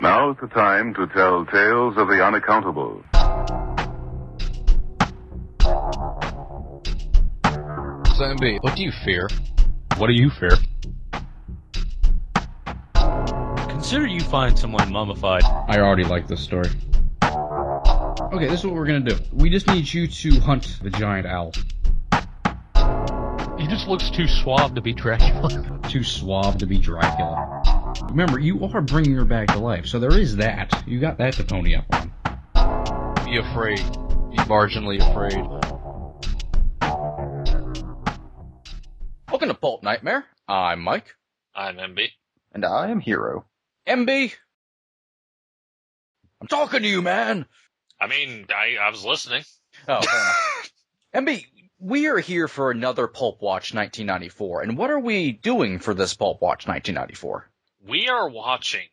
Now's the time to tell tales of the unaccountable. Zombie, what do you fear? What do you fear? Consider you find someone mummified. I already like this story. Okay, this is what we're gonna do. We just need you to hunt the giant owl. He just looks too suave to be Dracula. Too suave to be Dracula. Remember, you are bringing her back to life, so there is that. You got that to pony up on. Be afraid. Be marginally afraid. Welcome to Pulp Nightmare. I'm Mike. I'm MB. And I am Hero. MB. I'm talking to you, man. I mean, I, I was listening. Oh, fair enough. MB, we are here for another Pulp Watch 1994, and what are we doing for this Pulp Watch 1994? We are watching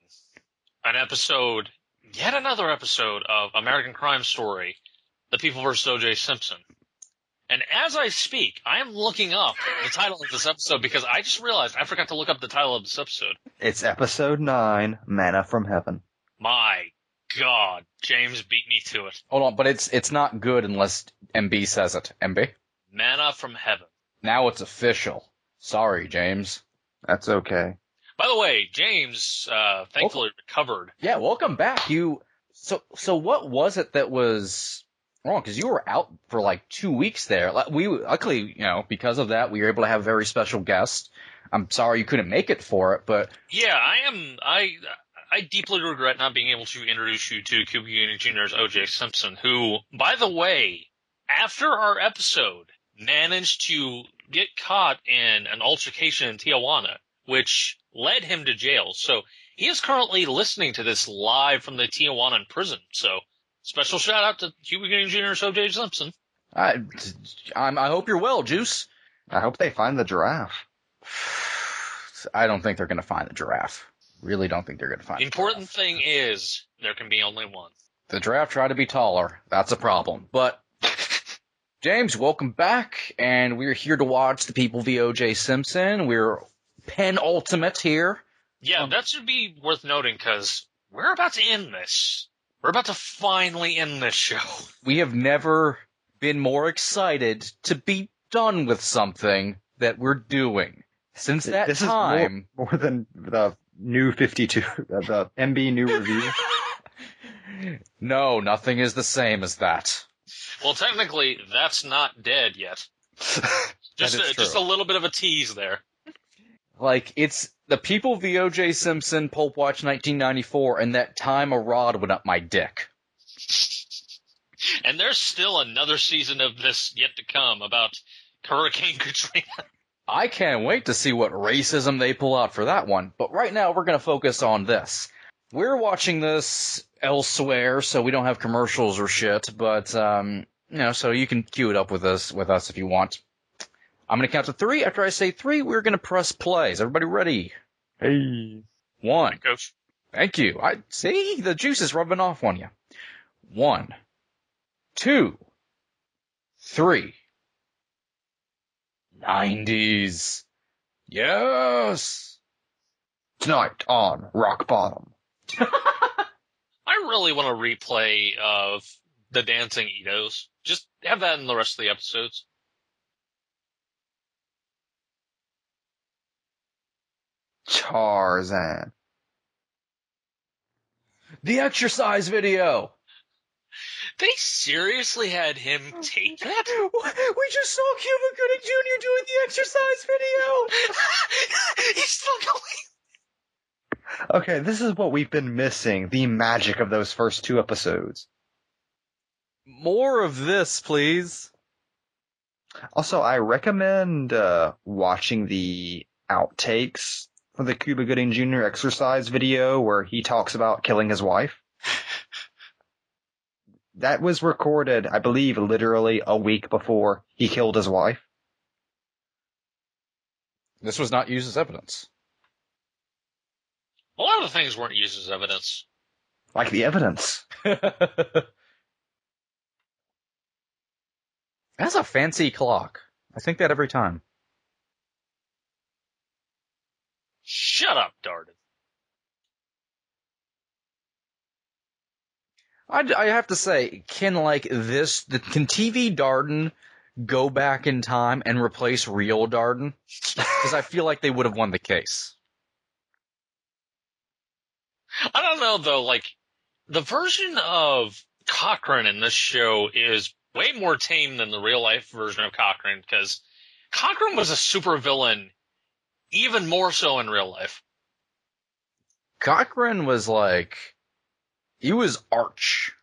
an episode, yet another episode of American Crime Story, The People vs. O.J. Simpson. And as I speak, I am looking up the title of this episode because I just realized I forgot to look up the title of this episode. It's episode 9, Manna from Heaven. My God, James beat me to it. Hold on, but it's it's not good unless MB says it. MB? Manna from Heaven. Now it's official. Sorry, James. That's okay. By the way, James, uh, thankfully recovered. Yeah, welcome back. You so so what was it that was wrong? Because you were out for like two weeks there. We luckily, you know, because of that, we were able to have a very special guest. I'm sorry you couldn't make it for it, but Yeah, I am. I I deeply regret not being able to introduce you to Cuba Gooding Jr.'s O.J. Simpson, who, by the way, after our episode, managed to get caught in an altercation in Tijuana, which led him to jail. So he is currently listening to this live from the Tijuana prison. So special shout out to Cuba Gooding Jr.'s O.J. Simpson. I I'm, I hope you're well, Juice. I hope they find the giraffe. I don't think they're gonna find the giraffe. Really don't think they're gonna find The important thing is there can be only one. the giraffe tried to be taller. That's a problem. But James, welcome back, and we're here to watch the people v O.J. Simpson. We're penultimate here. Yeah, Um, that should be worth noting because we're about to end this. We're about to finally end this show. We have never been more excited to be done with something that we're doing. Since that this time, is more, more than the new 52, uh, the MB new review. no, nothing is the same as that. Well, technically, that's not dead yet. Just is a, just a little bit of a tease there. Like, it's the people v O.J. Simpson Pulp Watch 1994, and that time a rod went up my dick. And there's still another season of this yet to come about Hurricane Katrina. I can't wait to see what racism they pull out for that one. But right now, we're going to focus on this. We're watching this elsewhere, so we don't have commercials or shit. But um, you know, so you can cue it up with us with us if you want. I'm going to count to three. After I say three, we're going to press play. Is everybody ready? hey. One. Coach. Thank you. I see the juice is rubbing off on you. One, two, three. Nineties. Yes. Tonight on Rock Bottom. I really want a replay of the Dancing Itos. Just have that in the rest of the episodes. Tarzan. The exercise video. They seriously had him take that? We just saw Cuba Gooding Jr. doing the exercise video. He's still going. Okay, this is what we've been missing. The magic of those first two episodes. More of this, please. Also, I recommend uh, watching the outtakes for the Cuba Gooding Jr. exercise video where he talks about killing his wife. that was recorded, I believe, literally a week before he killed his wife. This was not used as evidence. A lot of the things weren't used as evidence. Like the evidence. That's a fancy clock. I think that every time. Shut up, Darden. I, I have to say, can like this, the, can TV Darden go back in time and replace real Darden? Because I feel like they would have won the case. I don't know though, like, the version of Cochran in this show is way more tame than the real life version of Cochran, because Cochran was a supervillain even more so in real life. Cochran was like, he was arch.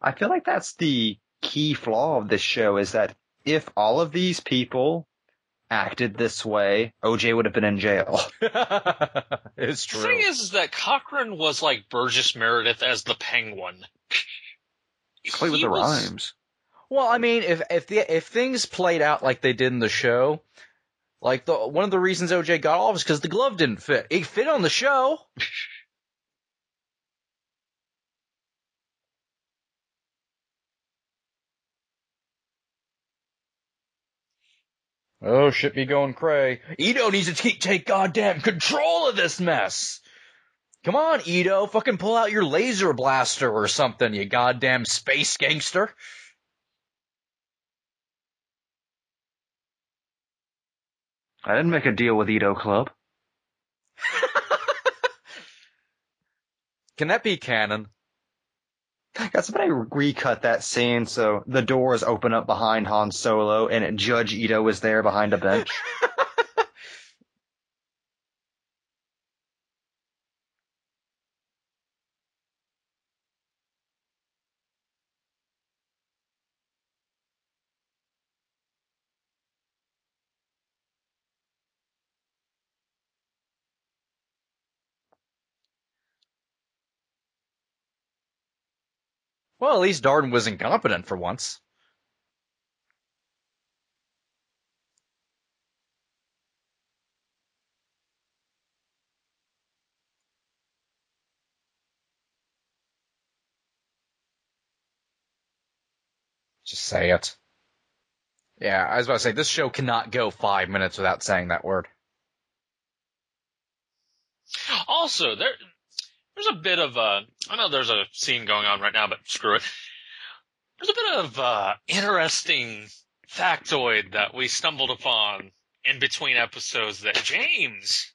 I feel like that's the key flaw of this show is that if all of these people acted this way, OJ would have been in jail. it's true. The thing is, is that Cochran was like Burgess Meredith as the Penguin. Play with the was- rhymes. Well, I mean, if if the if things played out like they did in the show, like the one of the reasons OJ got off is because the glove didn't fit. It fit on the show. Oh, shit be going cray. Ito needs to take, take goddamn control of this mess. Come on, Ito, fucking pull out your laser blaster or something, you goddamn space gangster. I didn't make a deal with Edo Club. Can that be canon? I got somebody recut that scene so the doors open up behind Han Solo and Judge Ito is there behind a bench. Well, at least Darden was incompetent for once. Just say it. Yeah, I was about to say, this show cannot go five minutes without saying that word. Also, there there's a bit of uh I know there's a scene going on right now, but screw it. There's a bit of uh interesting factoid that we stumbled upon in between episodes that James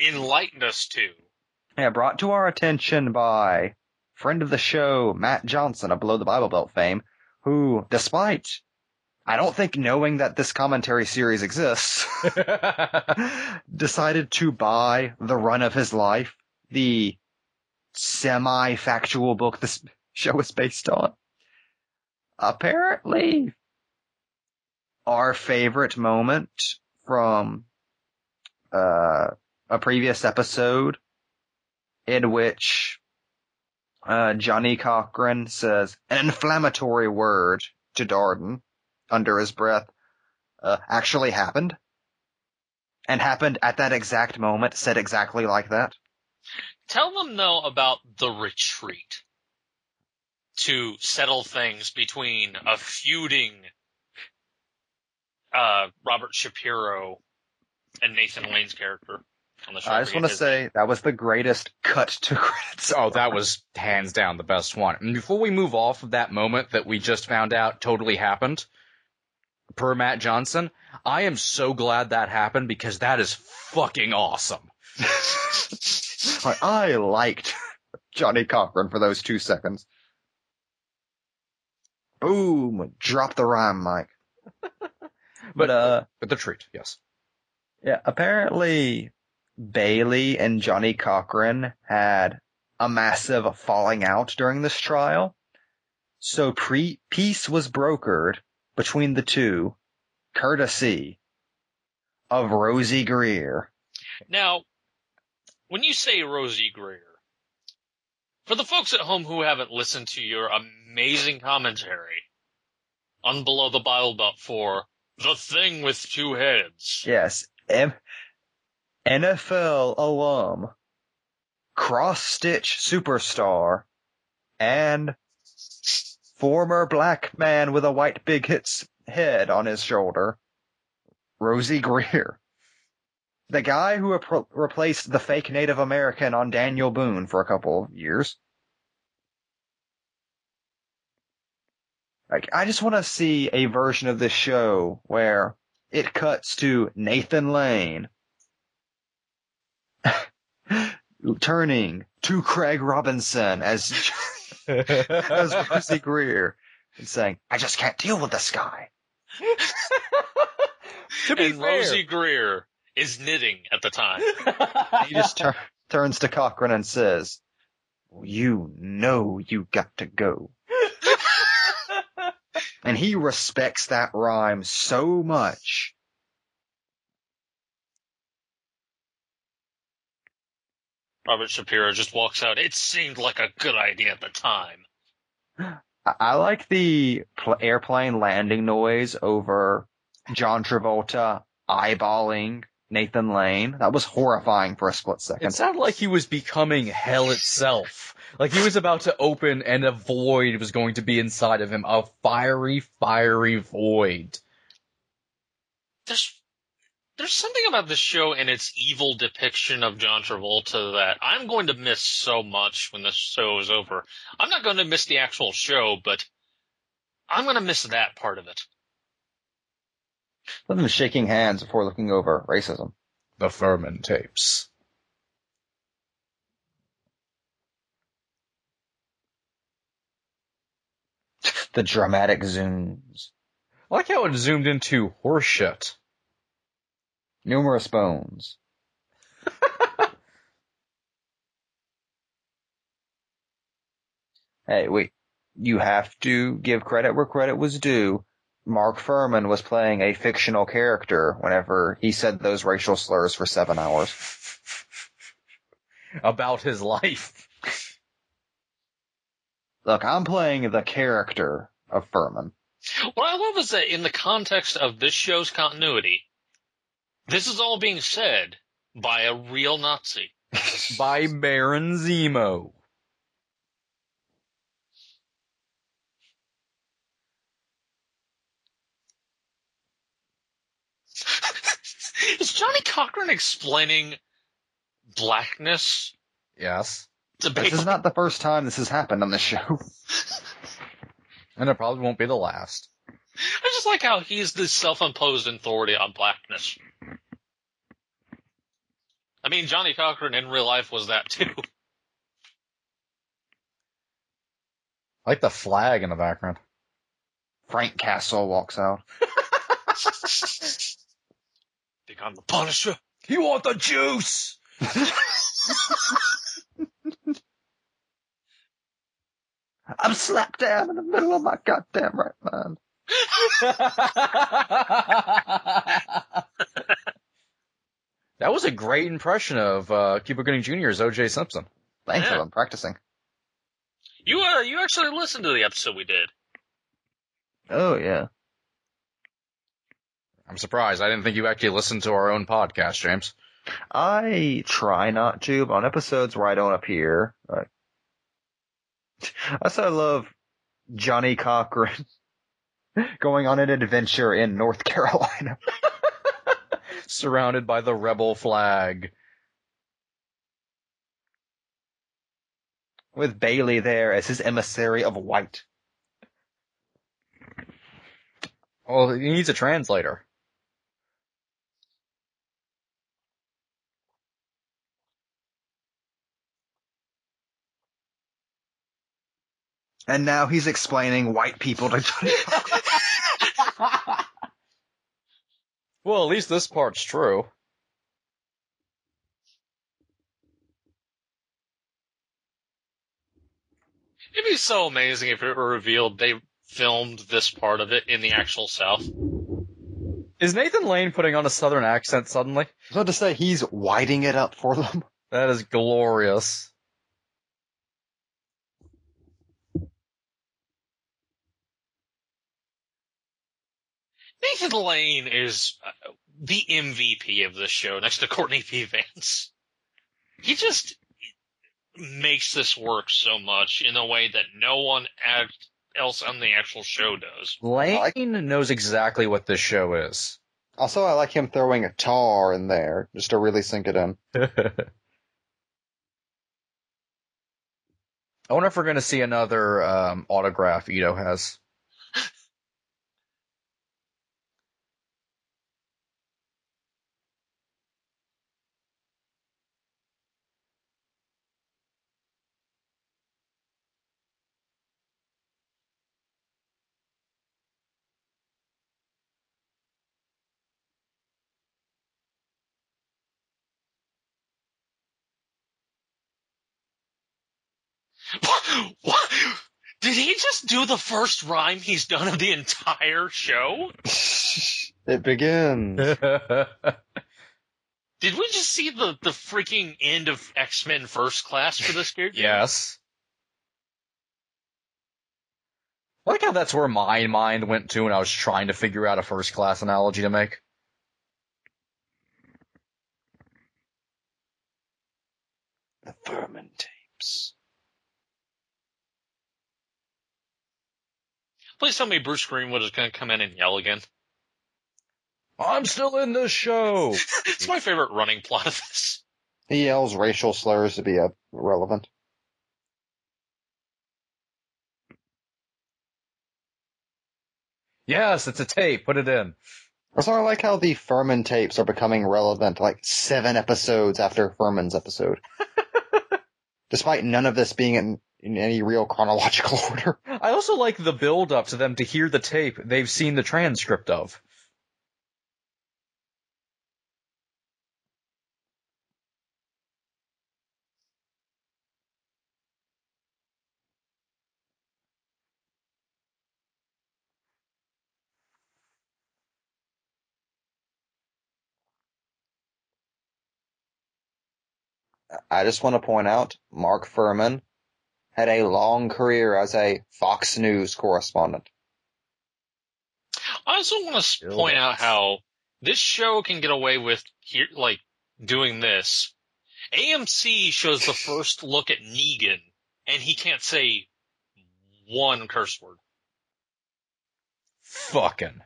enlightened us to. yeah, brought to our attention by friend of the show, Matt Johnson of Below the Bible Belt fame, who, despite I don't think knowing that this commentary series exists, decided to buy the run of his life, the semi-factual book this show is based on. Apparently, our favorite moment from uh, a previous episode in which uh, Johnny Cochran says an inflammatory word to Darden under his breath uh, actually happened and happened at that exact moment, said exactly like that. Tell them though about the retreat to settle things between a feuding uh Robert Shapiro and Nathan Lane's character on the show. I just want to say that was the greatest cut to credits. Oh, that was hands down the best one. And before we move off of that moment that we just found out totally happened, per Matt Johnson, I am so glad that happened because that is fucking awesome. Like, I liked Johnny Cochran for those two seconds. Boom! Drop the rhyme, Mike. But uh, But the treat, yes. yeah, apparently Bailey and Johnny Cochran had a massive falling out during this trial. So pre- peace was brokered between the two, courtesy of Rosey Grier. Now, when you say Rosey Grier, for the folks at home who haven't listened to your amazing commentary on Below the Bible Belt for The Thing with Two Heads, Yes, M- NFL alum, cross stitch superstar, and former black man with a white big hits head on his shoulder, Rosey Grier. The guy who repro- replaced the fake Native American on Daniel Boone for a couple of years. Like, I just want to see a version of this show where it cuts to Nathan Lane turning to Craig Robinson as as Rosey Grier and saying, "I just can't deal with this guy." to be and fair, Rosey Grier is knitting at the time. He just tur- turns to Cochran and says, "You know you got to go." and he respects that rhyme so much. Robert Shapiro just walks out. It seemed like a good idea at the time. I, I like the pl- airplane landing noise over John Travolta eyeballing Nathan Lane. That was horrifying for a split second. it sounded like he was becoming hell itself. Like he was about to open and a void was going to be inside of him. A fiery, fiery void. There's there's something about this show and its evil depiction of John Travolta that I'm going to miss so much when this show is over. I'm not going to miss the actual show, but I'm going to miss that part of it. Let them shaking hands before looking over racism. The Fuhrman tapes. The dramatic zooms. I like how it zoomed into horseshit. Numerous bones. hey, wait. You have to give credit where credit was due. Mark Fuhrman was playing a fictional character whenever he said those racial slurs for seven hours. About his life. Look, I'm playing the character of Fuhrman. What I love is that in the context of this show's continuity, this is all being said by a real Nazi. By Baron Zemo. Is Johnny Cochran explaining blackness Yes. This is not the first time this has happened on the show. And it probably won't be the last. I just like how he's the self-imposed authority on blackness. I mean, Johnny Cochran in real life was that too. I like the flag in the background. Frank Castle walks out. Think I'm the Punisher. You want the juice? I'm slapped down in the middle of my goddamn right mind. that was a great impression of uh, Cuba Gooding Jr.'s O.J. Simpson. Thank you, I'm practicing. You uh, you actually listened to the episode we did. Oh yeah. I'm surprised. I didn't think you actually listened to our own podcast, James. I try not to, but on episodes where I don't appear, like, I also love Johnny Cochran going on an adventure in North Carolina. Surrounded by the rebel flag. With Bailey there as his emissary of white. Well, he needs a translator. And now he's explaining white people to Johnny Cochran. Well, at least this part's true. It'd be so amazing if it were revealed they filmed this part of it in the actual South. Is Nathan Lane putting on a southern accent suddenly? I was about to say he's whiting it up for them. That is glorious. Nathan Lane is uh, the MVP of this show next to Courtney B. Vance. He just makes this work so much in a way that no one act- else on the actual show does. Lane knows exactly what this show is. Also, I like him throwing a tar in there just to really sink it in. I wonder if we're going to see another um, autograph Ito has. What? Did he just do the first rhyme he's done of the entire show? it begins. Did we just see the, the freaking end of X Men First Class for this character? yes. I like how that's where my mind went to when I was trying to figure out a first class analogy to make. The Fuhrman tapes. Please tell me Bruce Greenwood is going to come in and yell again. I'm still in this show. it's my favorite running plot of this. He yells racial slurs to be uh, relevant. yes, it's a tape. Put it in. Also, I like how the Fuhrman tapes are becoming relevant like seven episodes after Fuhrman's episode. Despite none of this being in, in any real chronological order. I also like the build up to them to hear the tape they've seen the transcript of. I just want to point out, Mark Fuhrman had a long career as a Fox News correspondent. I also want to Still point does. out how this show can get away with here, like doing this. AMC shows the first look at Negan, and he can't say one curse word. Fucking.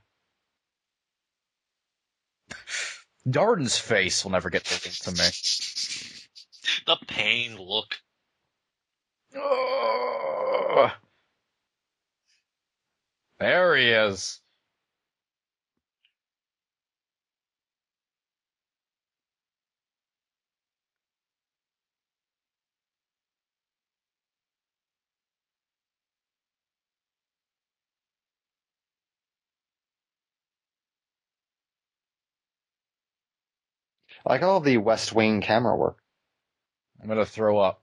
Darden's face will never get taken to me. The pain look. Ugh. There he is. I like all the West Wing camera work. I'm gonna throw up.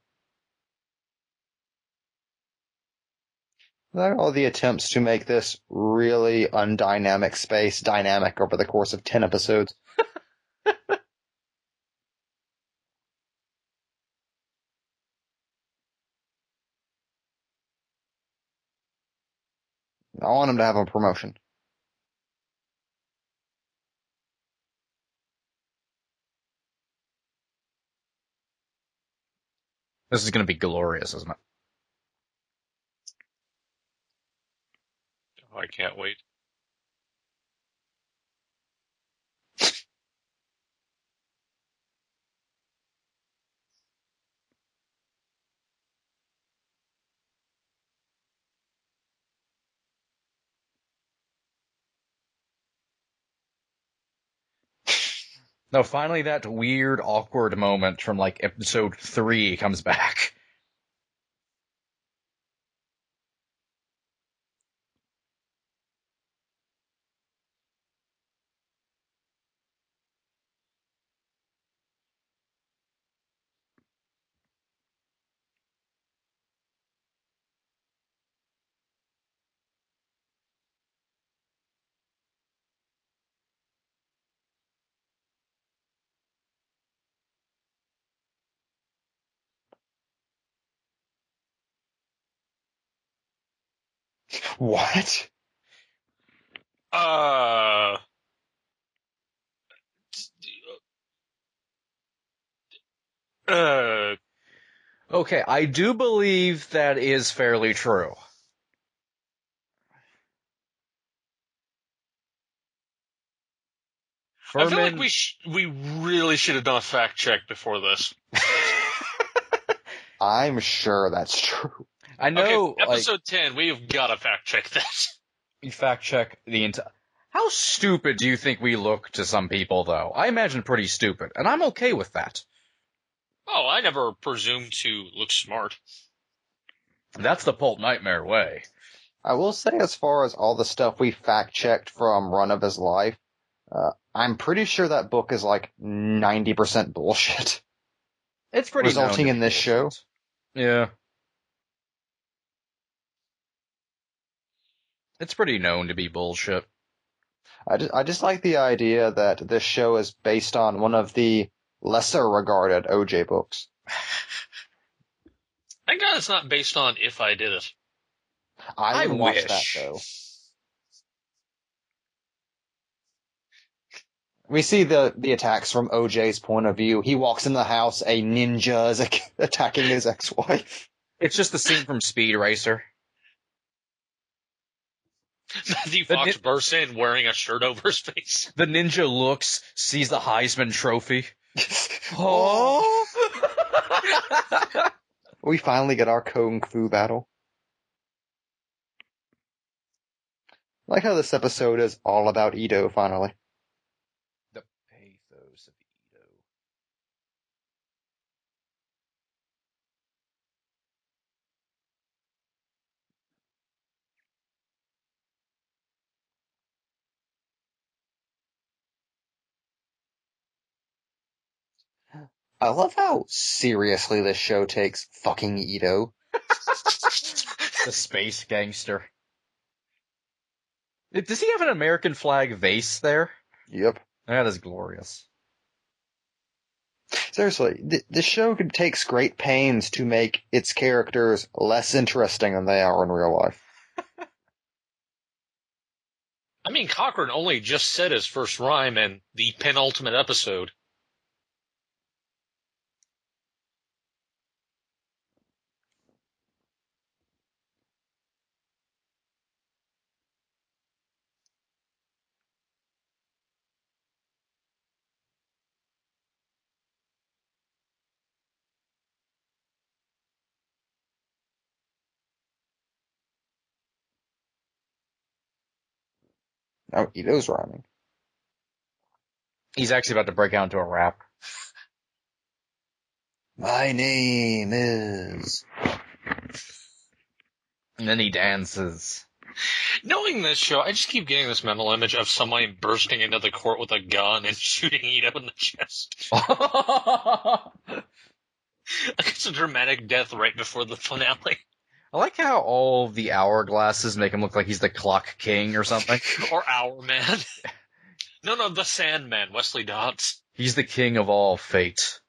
I like all the attempts to make this really undynamic space dynamic over the course of 10 episodes. I want him to have a promotion. This is gonna be glorious, isn't it? I can't wait. No, finally that weird, awkward moment from like episode three comes back. What? Uh. Uh, Okay, I do believe that is fairly true. I feel like we sh- we really should have done a fact check before this. I'm sure that's true. I know, okay, episode ten, we have got to fact check this. like, fact check the entire. How stupid do you think we look to some people, though? I imagine pretty stupid, and I'm okay with that. Oh, I never presumed to look smart. That's the pulp nightmare way. I will say as far as all the stuff we fact checked from Run of His Life, uh, I'm pretty sure that book is like 90% bullshit. It's pretty Resulting in be this show? Yeah. It's pretty known to be bullshit. I just, I just like the idea that this show is based on one of the lesser regarded OJ books. Thank God it's not based on If I Did It. I, I would watch that wish. though. We see the, the attacks from OJ's point of view. He walks in the house, a ninja is attacking his ex-wife. It's just the scene from Speed Racer. Matthew The Fox di- bursts in wearing a shirt over his face. The ninja looks, sees the Heisman Trophy. Oh! we finally get our kung fu battle. I like how this episode is all about Ito finally. I love how seriously this show takes fucking Ito. The space gangster. Does he have an American flag vase there? Yep. That is glorious. Seriously, th- this show takes great pains to make its characters less interesting than they are in real life. I mean, Cochran only just said his first rhyme in the penultimate episode. Now Ito's rhyming. He's actually about to break out into a rap. My name is. And then he dances. Knowing this show, I just keep getting this mental image of somebody bursting into the court with a gun and shooting Ito in the chest. Like it's a dramatic death right before the finale. Like how all the hourglasses make him look like he's the clock king or something. Or Hourman. No, no, the Sandman, Wesley Dodds. He's the king of all fate.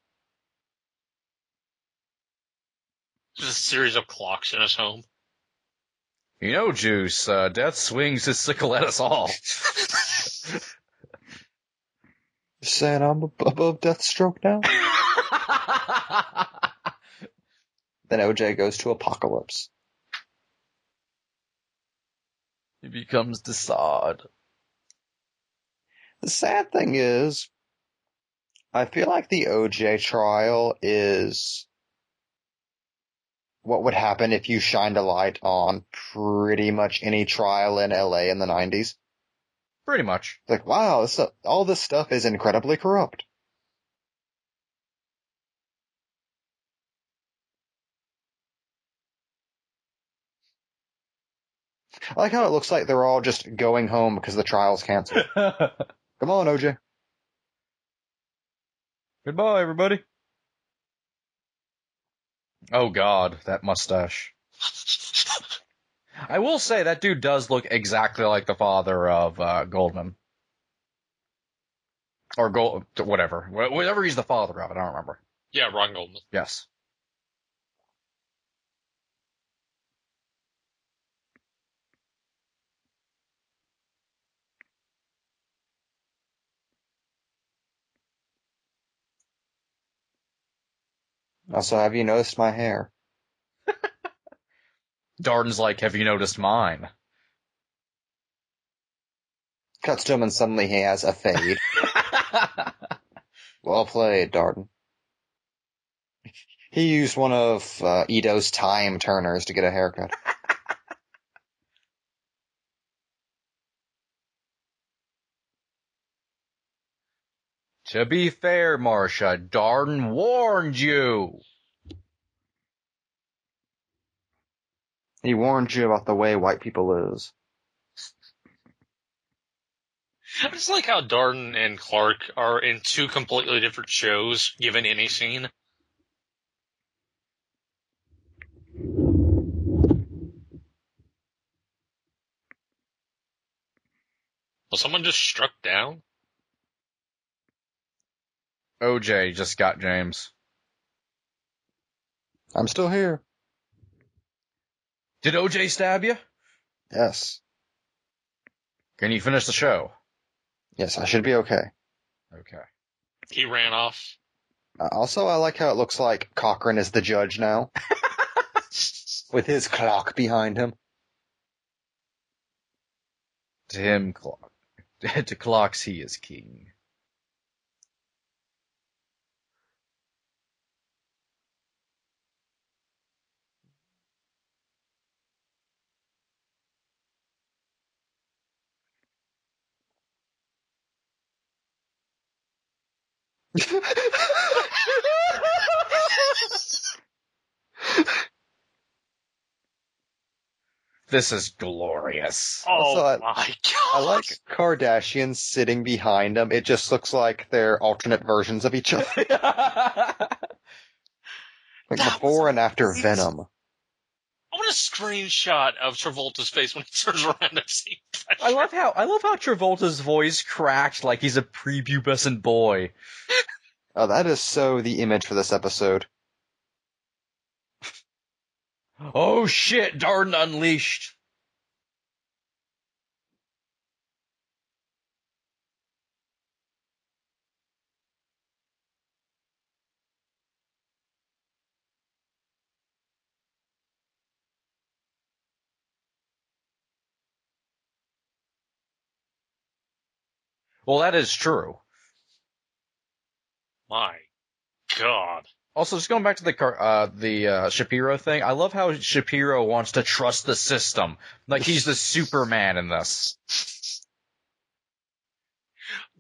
Just a series of clocks in his home. You know, Juice, uh, death swings his sickle at us all. Saying I'm ab- above Deathstroke now? Then OJ goes to Apokolips. he becomes Desaad. The sad thing is, I feel like the OJ trial is what would happen if you shined a light on pretty much any trial in LA in the 90s. Pretty much. Like, wow, this, all this stuff is incredibly corrupt. I like how it looks like they're all just going home because the trial's canceled. Come on, OJ. Goodbye, everybody. Oh god, that mustache. I will say that dude does look exactly like the father of uh, Goldman. Or Gold, whatever. Whatever he's the father of, It, I don't remember. Yeah, Ron Goldman. Yes. Also, have you noticed my hair? Darden's like, have you noticed mine? Cuts to him and suddenly he has a fade. well played, Darden. He used one of uh, Ito's time turners to get a haircut. to be fair, Marcia, Darden warned you. He warned you about the way white people is. I just like how Darden and Clark are in two completely different shows, given any scene. Well someone just struck down? OJ just got James. I'm still here. Did OJ stab you? Yes. Can you finish the show? Yes, I should be okay. Okay. He ran off. Uh, also, I like how it looks like Cochran is the judge now. With his clock behind him. To him, clock. to clocks, he is king. This is glorious. Oh Also, I- my god! I like Kardashians sitting behind them. It just looks like they're alternate versions of each other. Like That before was and after amazing. Venom. I want a screenshot of Travolta's face when he turns around and sees. I love how I love how Travolta's voice cracked like he's a prepubescent boy. Oh, that is so the image for this episode. Oh shit, Darden Unleashed. Well, that is true. My god. Also, just going back to the car, uh, the uh, Shapiro thing, I love how Shapiro wants to trust the system, like he's the Superman in this.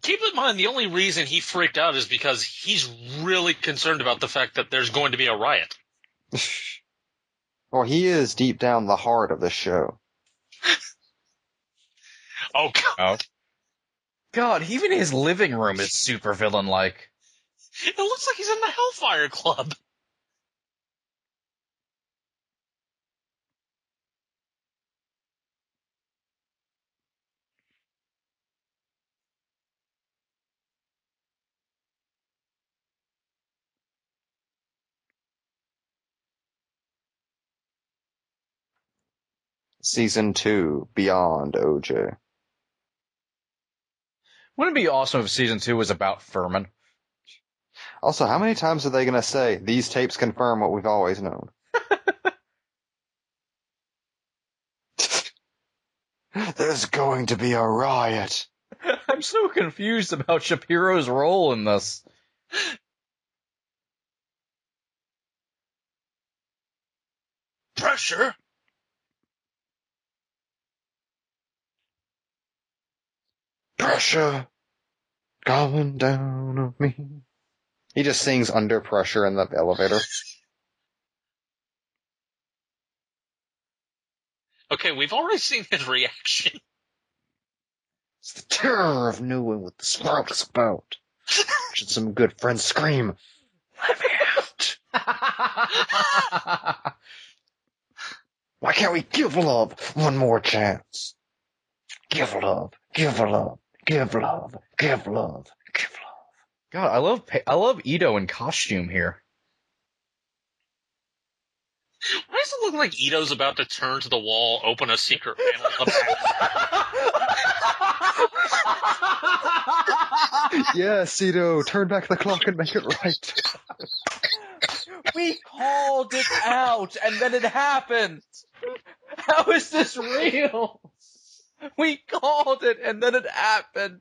Keep in mind, the only reason he freaked out is because he's really concerned about the fact that there's going to be a riot. well, he is deep down the heart of the show. Oh god. God, even his living room is super villain like. It looks like he's in the Hellfire Club. Season 2, Beyond OJ. Wouldn't it be awesome if season two was about Fuhrman? Also, how many times are they gonna say, these tapes confirm what we've always known? There's going to be a riot. I'm so confused about Shapiro's role in this. Pressure. Pressure going down on me. He just sings under pressure in the elevator. Okay, we've already seen his reaction. It's the terror of knowing what this world is about. Should some good friends scream, let me out. Why can't we give love one more chance? Give love, give love, give love, give love, give love. God, I love I love Ito in costume here. Why does it look like Ito's about to turn to the wall, open a secret panel in the back? Turn back the clock and make it right. we called it out, and then it happened. How is this real? We called it, and then it happened.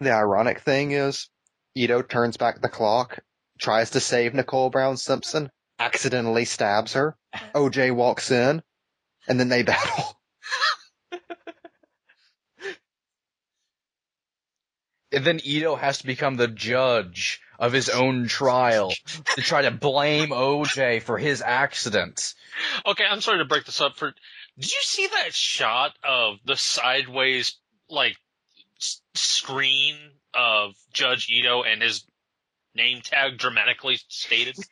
The ironic thing is, Ito turns back the clock, tries to save Nicole Brown Simpson, accidentally stabs her. OJ walks in, and then they battle. And then Ito has to become the judge of his own trial to try to blame OJ for his accident. Okay, I'm sorry to break this up for. Did you see that shot of the sideways like s- screen of Judge Ito and his name tag dramatically stated.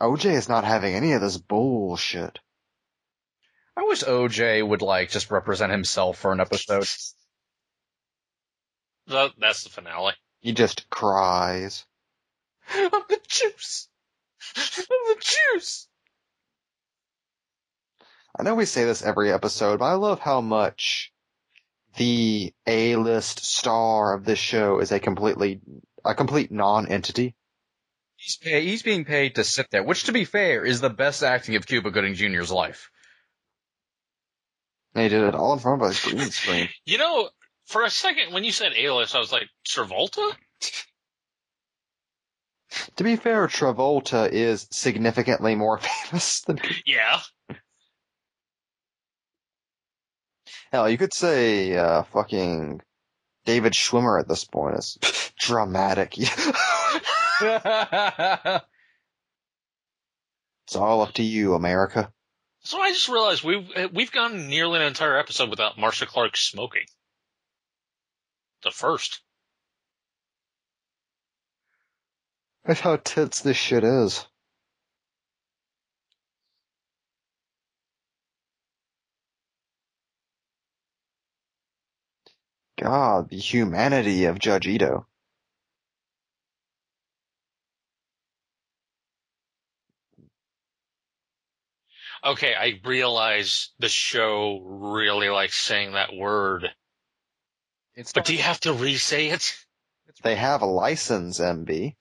OJ is not having any of this bullshit. I wish OJ would like just represent himself for an episode. That, that's the finale. He just cries. I'm the juice. I'm the juice. I know we say this every episode, but I love how much the A-list star of this show is a completely, a complete non-entity. He's pay, he's being paid to sit there, which to be fair is the best acting of Cuba Gooding Jr.'s life. He did it all in front of a green screen. You know, for a second when you said A-list, I was like, Travolta? To be fair, Travolta is significantly more famous than Yeah. hell. You could say uh, fucking David Schwimmer at this point is dramatic. it's all up to you, America. So I just realized we've eh, we've gone nearly an entire episode without Marcia Clark smoking. The first. That's how tits this shit is. God, the humanity of Judge Ito. Okay, I realize the show really likes saying that word, It's but do you have to re-say it? They have a license, MB.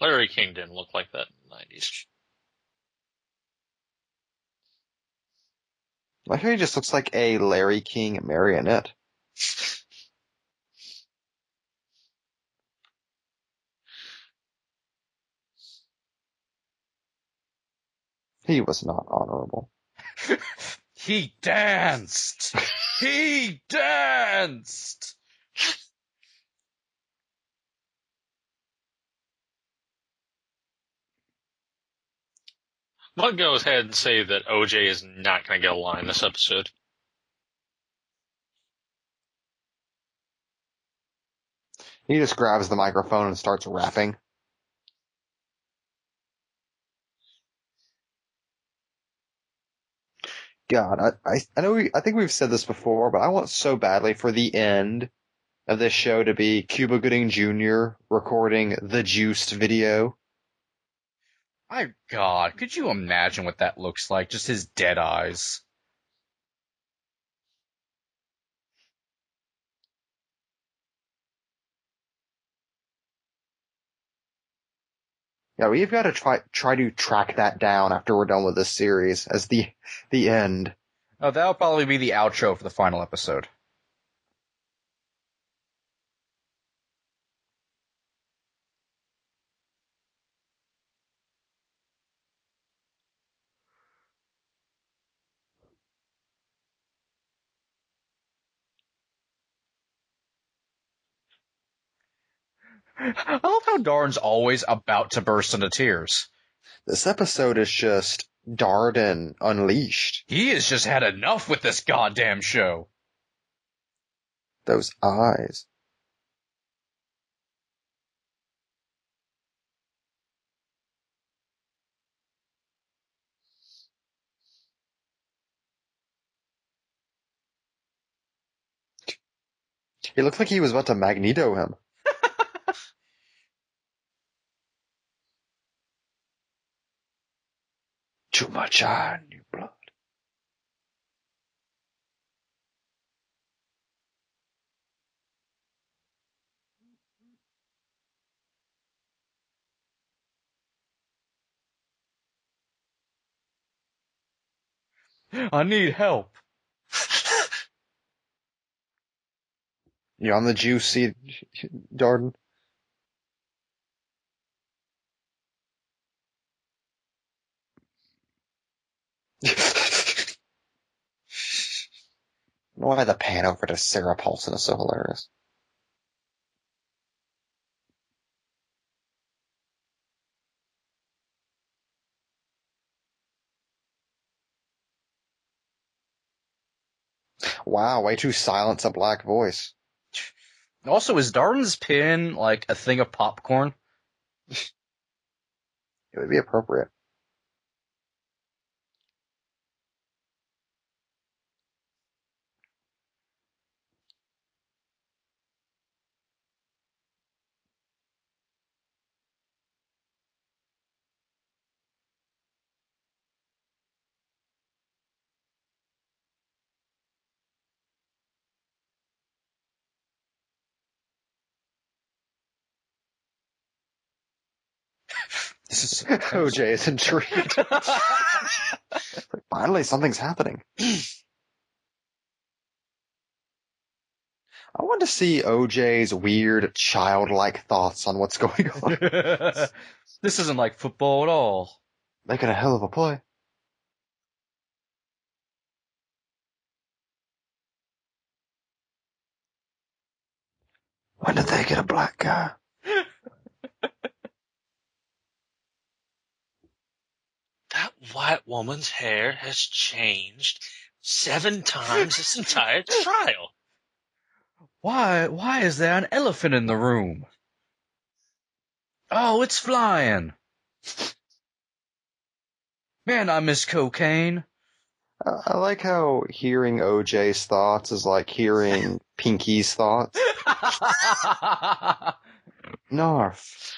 Larry King didn't look like that in the nineties. Like he just looks like a Larry King marionette. He was not honorable. He danced. he danced. I'm gonna go ahead and say that OJ is not gonna get a line this episode. He just grabs the microphone and starts rapping. God, I, I, I know we, I think we've said this before, but I want so badly for the end of this show to be Cuba Gooding Jr. recording the Juiced video. My God, could you imagine what that looks like? Just his dead eyes. Yeah, we've got to try, try to track that down after we're done with this series as the, the end. Oh, that'll probably be the outro for the final episode. I love how Darn's always about to burst into tears. This episode is just Darden unleashed. He has just had enough with this goddamn show. Those eyes. He looked like he was about to Magneto him. Much iron, your blood. I need help. You're on the juice seat, Darden? Why the pan over to Sarah Paulson is so hilarious. Wow, way to silence a black voice. Also, is Darden's pin like a thing of popcorn? It would be appropriate. OJ is intrigued. Finally, something's happening. I want to see OJ's weird, childlike thoughts on what's going on. this isn't like football at all. Making a hell of a play. When did they get a black guy? That white woman's hair has changed seven times this entire trial. Why, why is there an elephant in the room? Oh, it's flying. Man, I miss cocaine. I I like how hearing OJ's thoughts is like hearing Pinky's thoughts. Narf.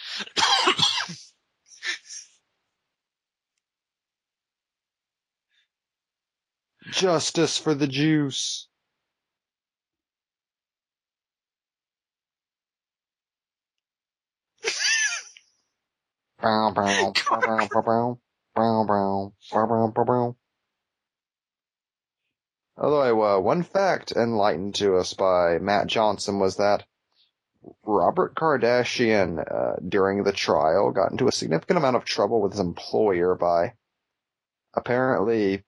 Brow, brow, brow, brow. Although, I, uh, one fact enlightened to us by Matt Johnson was that Robert Kardashian, uh, during the trial, got into a significant amount of trouble with his employer by apparently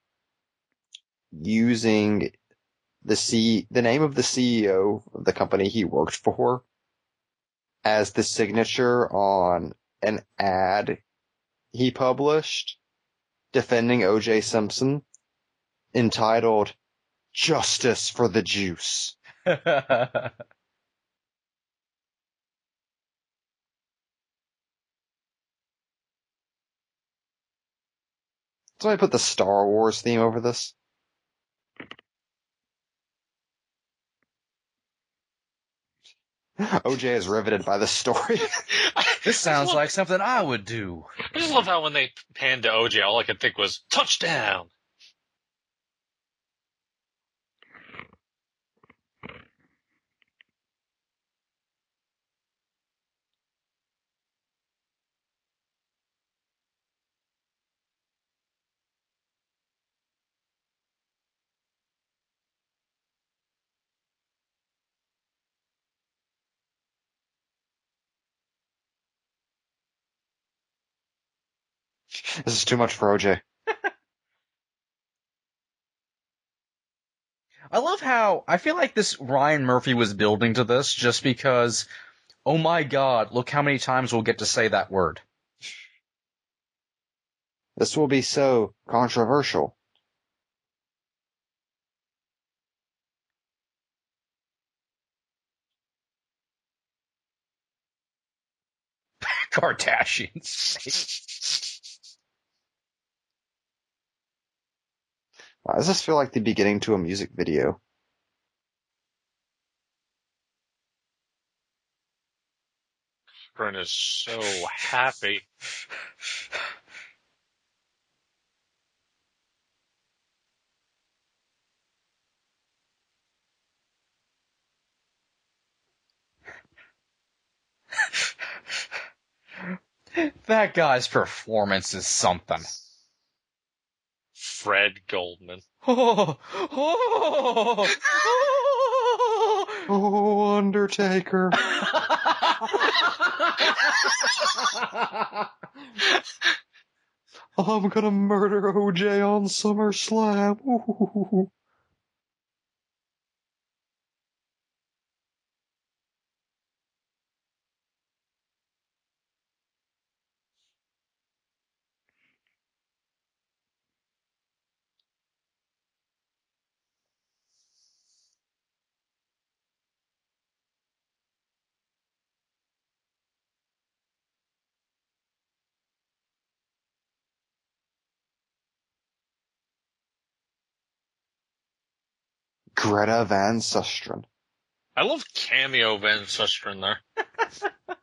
using the C, the name of the CEO of the company he worked for as the signature on an ad he published defending OJ Simpson entitled Justice for the Juice. So I put the Star Wars theme over this. OJ is riveted by the story. this sounds like something I would do. I just love how when they panned to OJ, all I could think was touchdown. This is too much for OJ. I love how I feel like this Ryan Murphy was building to this just because, oh my god, look how many times we'll get to say that word. This will be so controversial. Kardashians. Why does this feel like the beginning to a music video? Cochran is so happy. that guy's performance is something. Fred Goldman. Oh, oh, oh. Oh, Undertaker. I'm gonna murder OJ on SummerSlam. Ooh. Greta Van Susteren. I love cameo Van Susteren there.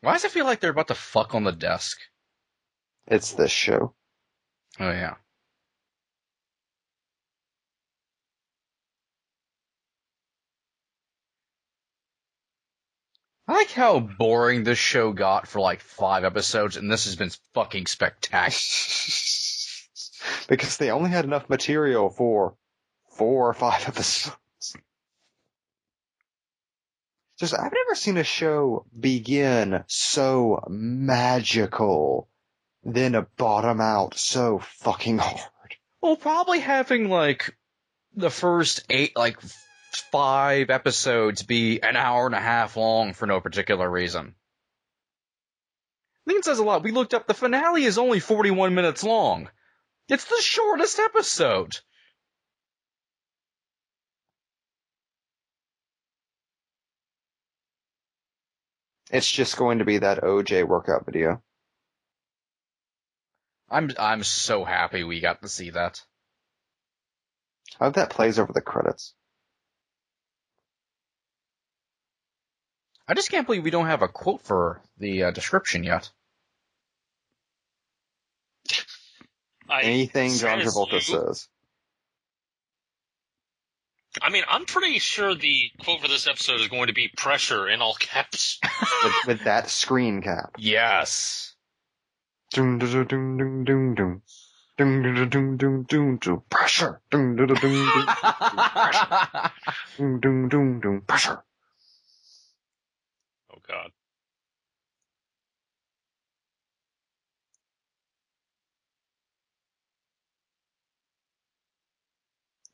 Why does it feel like they're about to fuck on the desk? It's this show. Oh yeah. I like how boring this show got for like five episodes, and this has been fucking spectacular. because they only had enough material for four or five episodes. Just, I've never seen a show begin so magical, then bottom out so fucking hard. Well, probably having like the first eight, like five episodes be an hour and a half long for no particular reason. I think it says a lot. We looked up the finale is only 41 minutes long. It's the shortest episode. It's just going to be that OJ workout video. I'm I'm so happy we got to see that. I hope that plays over the credits. I just can't believe we don't have a quote for the uh, description yet. I, Anything John Travolta you- says. I mean, I'm pretty sure the quote for this episode is going to be pressure in all caps. With, with that screen cap. Yes. Dun, dun, dun, dun,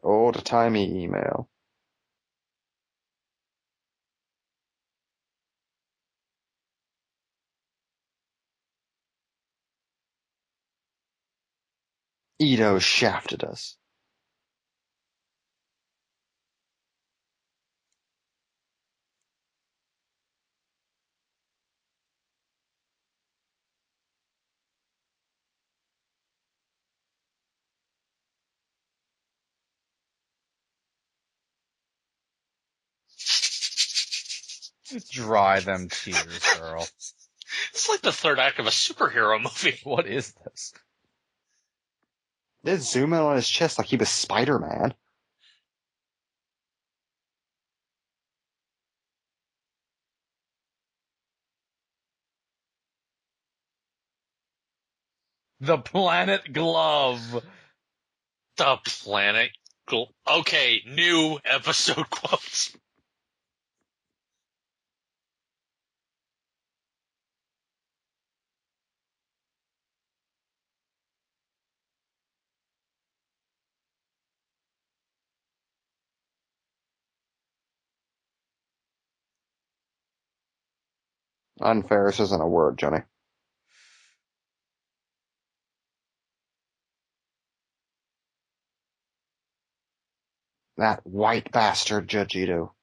Old timey email. Ito shafted us. Dry them tears, girl. It's like the third act of a superhero movie. What is this? They zoom in on his chest like he was Spider-Man. The planet glove. The planet. Cool. Okay, new episode quotes. Unfair isn't a word, Johnny. That white bastard, Judge Ito.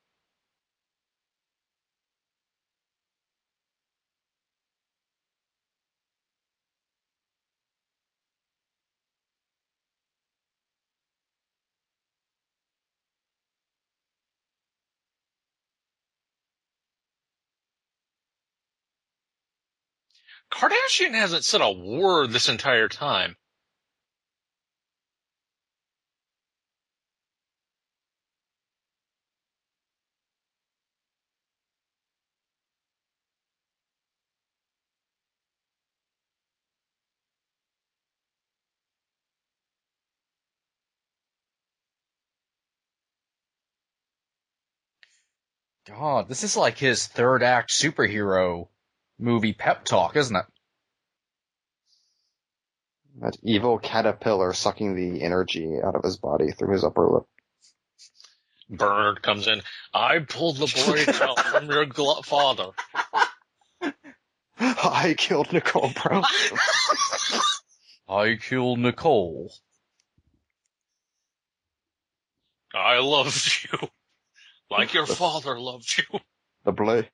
Kardashian hasn't said a word this entire time. God, this is like his third act superhero movie pep talk, isn't it? That evil caterpillar sucking the energy out of his body through his upper lip. Bernard comes in. I pulled the brains out from your gl- father. I killed Nicole Brown. I killed Nicole. I loved you. Like your father loved you. The blade.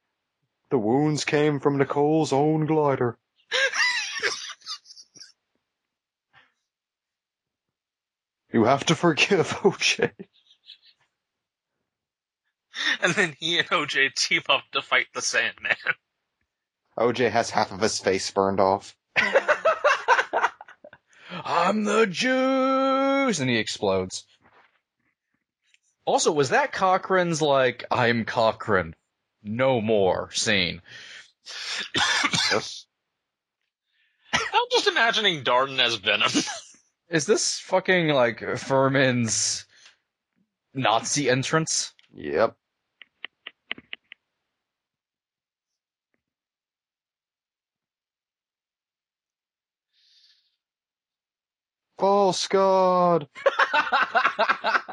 The wounds came from Nicole's own glider. you have to forgive OJ. And then he and OJ team up to fight the Sandman. OJ has half of his face burned off. I'm the Jews! And he explodes. Also, was that Cochran's like, I'm Cochrane, no more scene? Yes. I'm just imagining Darden as Venom. Is this fucking like Fuhrman's Nazi entrance? Yep. False God.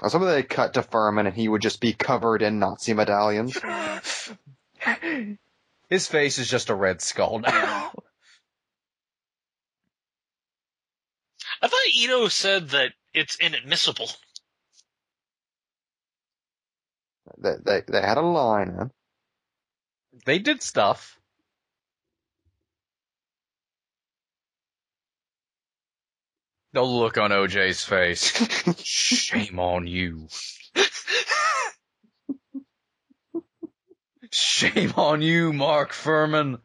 Or something they cut to Fuhrman and he would just be covered in Nazi medallions. His face is just a red skull now. I thought Ito said that it's inadmissible. They, they, they had a line in. They did stuff. The look on OJ's face. Shame on you. Shame on you, Mark Fuhrman.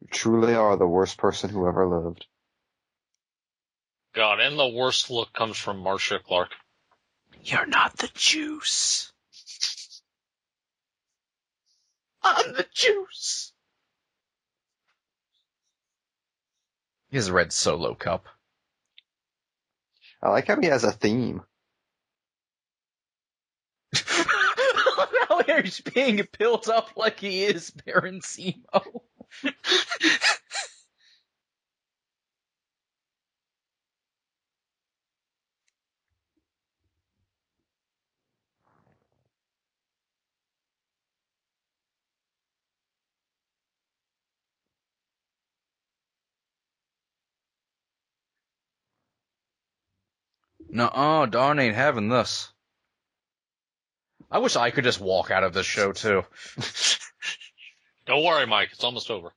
You truly are the worst person who ever lived. God, and the worst look comes from Marcia Clark. You're not the juice. I'm the juice. His red solo cup. I like how he has a theme. now he's being built up like he is Baron Zemo. No, Darn ain't having this. I wish I could just walk out of this show too. Don't worry, Mike. It's almost over.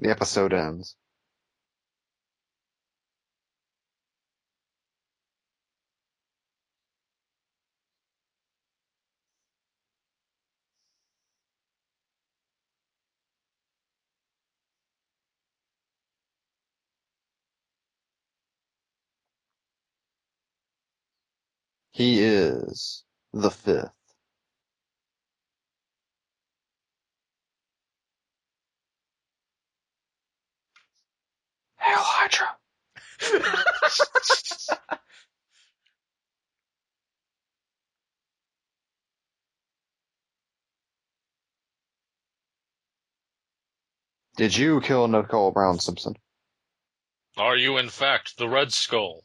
The episode ends. He is the fifth. Hail Hydra. Did you kill Nicole Brown Simpson? Are you in fact the Red Skull?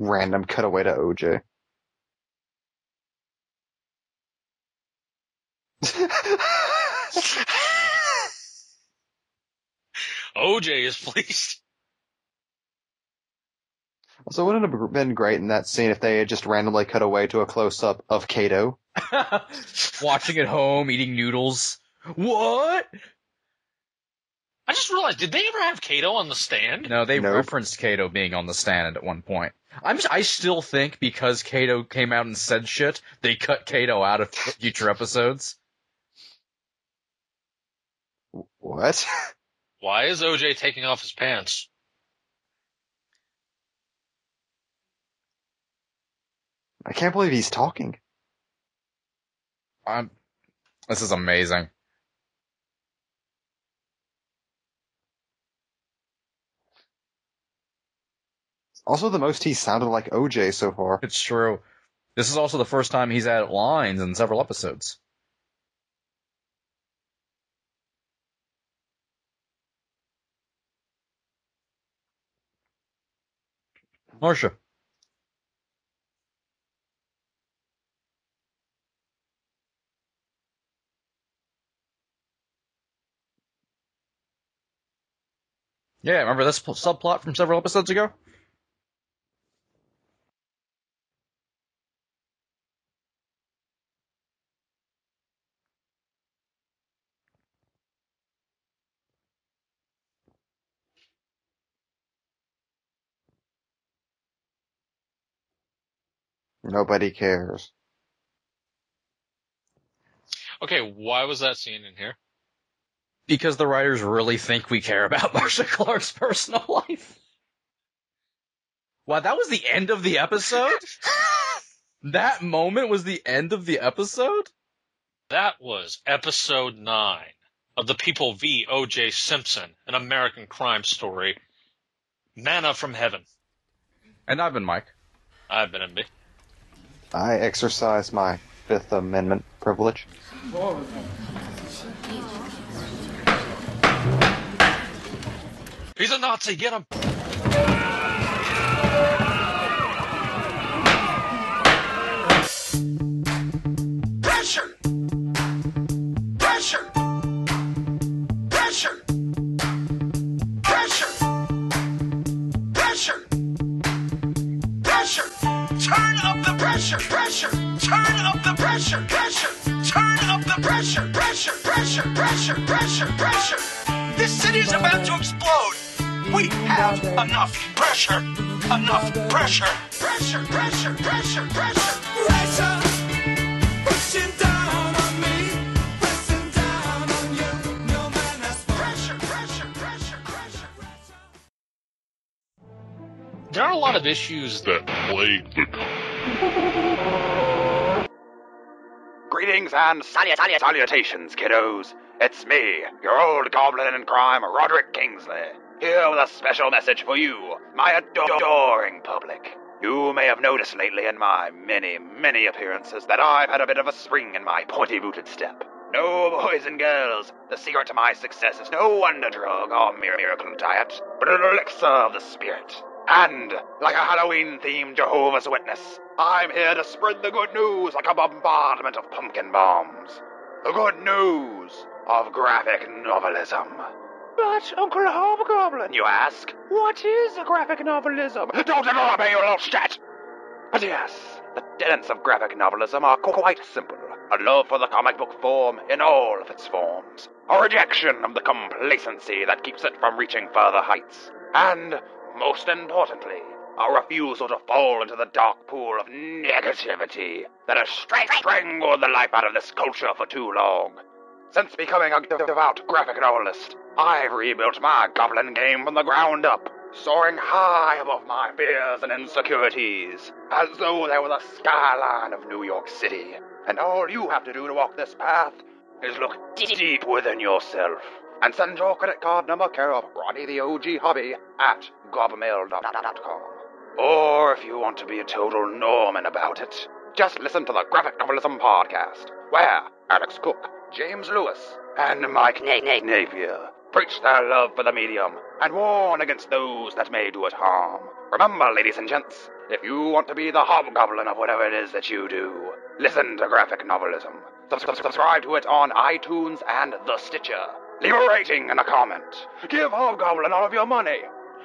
Random cutaway to OJ. OJ is pleased. so wouldn't it have been great in that scene if they had just randomly cut away to a close up of Kato? Watching at home, eating noodles. What? I just realized, did they ever have Kato on the stand? No, they Nope. referenced Kato being on the stand at one point. I'm just, I still think because Kato came out and said shit, they cut Kato out of future episodes. What? Why is OJ taking off his pants? I can't believe he's talking. I'm, this is amazing. Also, the most he sounded like OJ so far. It's true. This is also the first time he's added lines in several episodes. Marcia. Yeah, remember this pl- subplot from several episodes ago? Nobody cares. Okay, why was that scene in here? Because the writers really think we care about Marcia Clark's personal life. Wow, that was the end of the episode? that moment was the end of the episode? That was episode 9 of The People v. O.J. Simpson, an American crime story. Manna from heaven. And I've been Mike. I've been MB. I exercise my Fifth Amendment privilege. He's a Nazi, get him! Pressure! Pressure! Turn up the pressure! Pressure! Turn up the pressure! Pressure! Pressure! Pressure! Pressure! Pressure! This city's about to explode! We have enough pressure! Enough pressure! Pressure! Pressure! Pressure! Pressure! There are a lot of issues that Plague the Greetings and salut- salut- salutations, kiddos. It's me, your old goblin in crime, Roderick Kingsley, here with a special message for you, my ador- adoring public. You may have noticed lately in my many, many appearances that I've had a bit of a spring in my pointy-booted step. No, boys and girls, the secret to my success is no wonder drug or miracle diet, but an elixir of the spirit. And, like a Halloween-themed Jehovah's Witness, I'm here to spread the good news like a bombardment of pumpkin bombs. The good news of graphic novelism. But, Uncle Hobgoblin, you ask, what is a graphic novelism? Don't interrupt me, you little shit! But yes, the tenets of graphic novelism are quite simple. A love for the comic book form in all of its forms. A rejection of the complacency that keeps it from reaching further heights. And, most importantly, a refusal to fall into the dark pool of negativity that has strangled the life out of this culture for too long. Since becoming a devout graphic novelist, I've rebuilt my goblin game from the ground up, soaring high above my fears and insecurities, as though there were the skyline of New York City. And all you have to do to walk this path is look deep within yourself and send your credit card number care of Ronnie the OG Hobby at gobmail.com. Or if you want to be a total Norman about it, just listen to the Graphic Novelism Podcast, where Alex Cook, James Lewis, and Mike Na- Na- Napier preach their love for the medium and warn against those that may do it harm. Remember, ladies and gents, if you want to be the hobgoblin of whatever it is that you do, listen to Graphic Novelism. Sub- sub- subscribe to it on iTunes and The Stitcher. Leave a rating and a comment. Give Hobgoblin all of your money.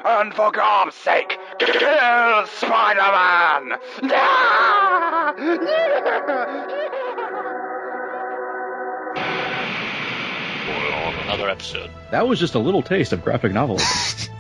And for God's sake, kill Spider-Man! For another episode. That was just a little taste of graphic novelism.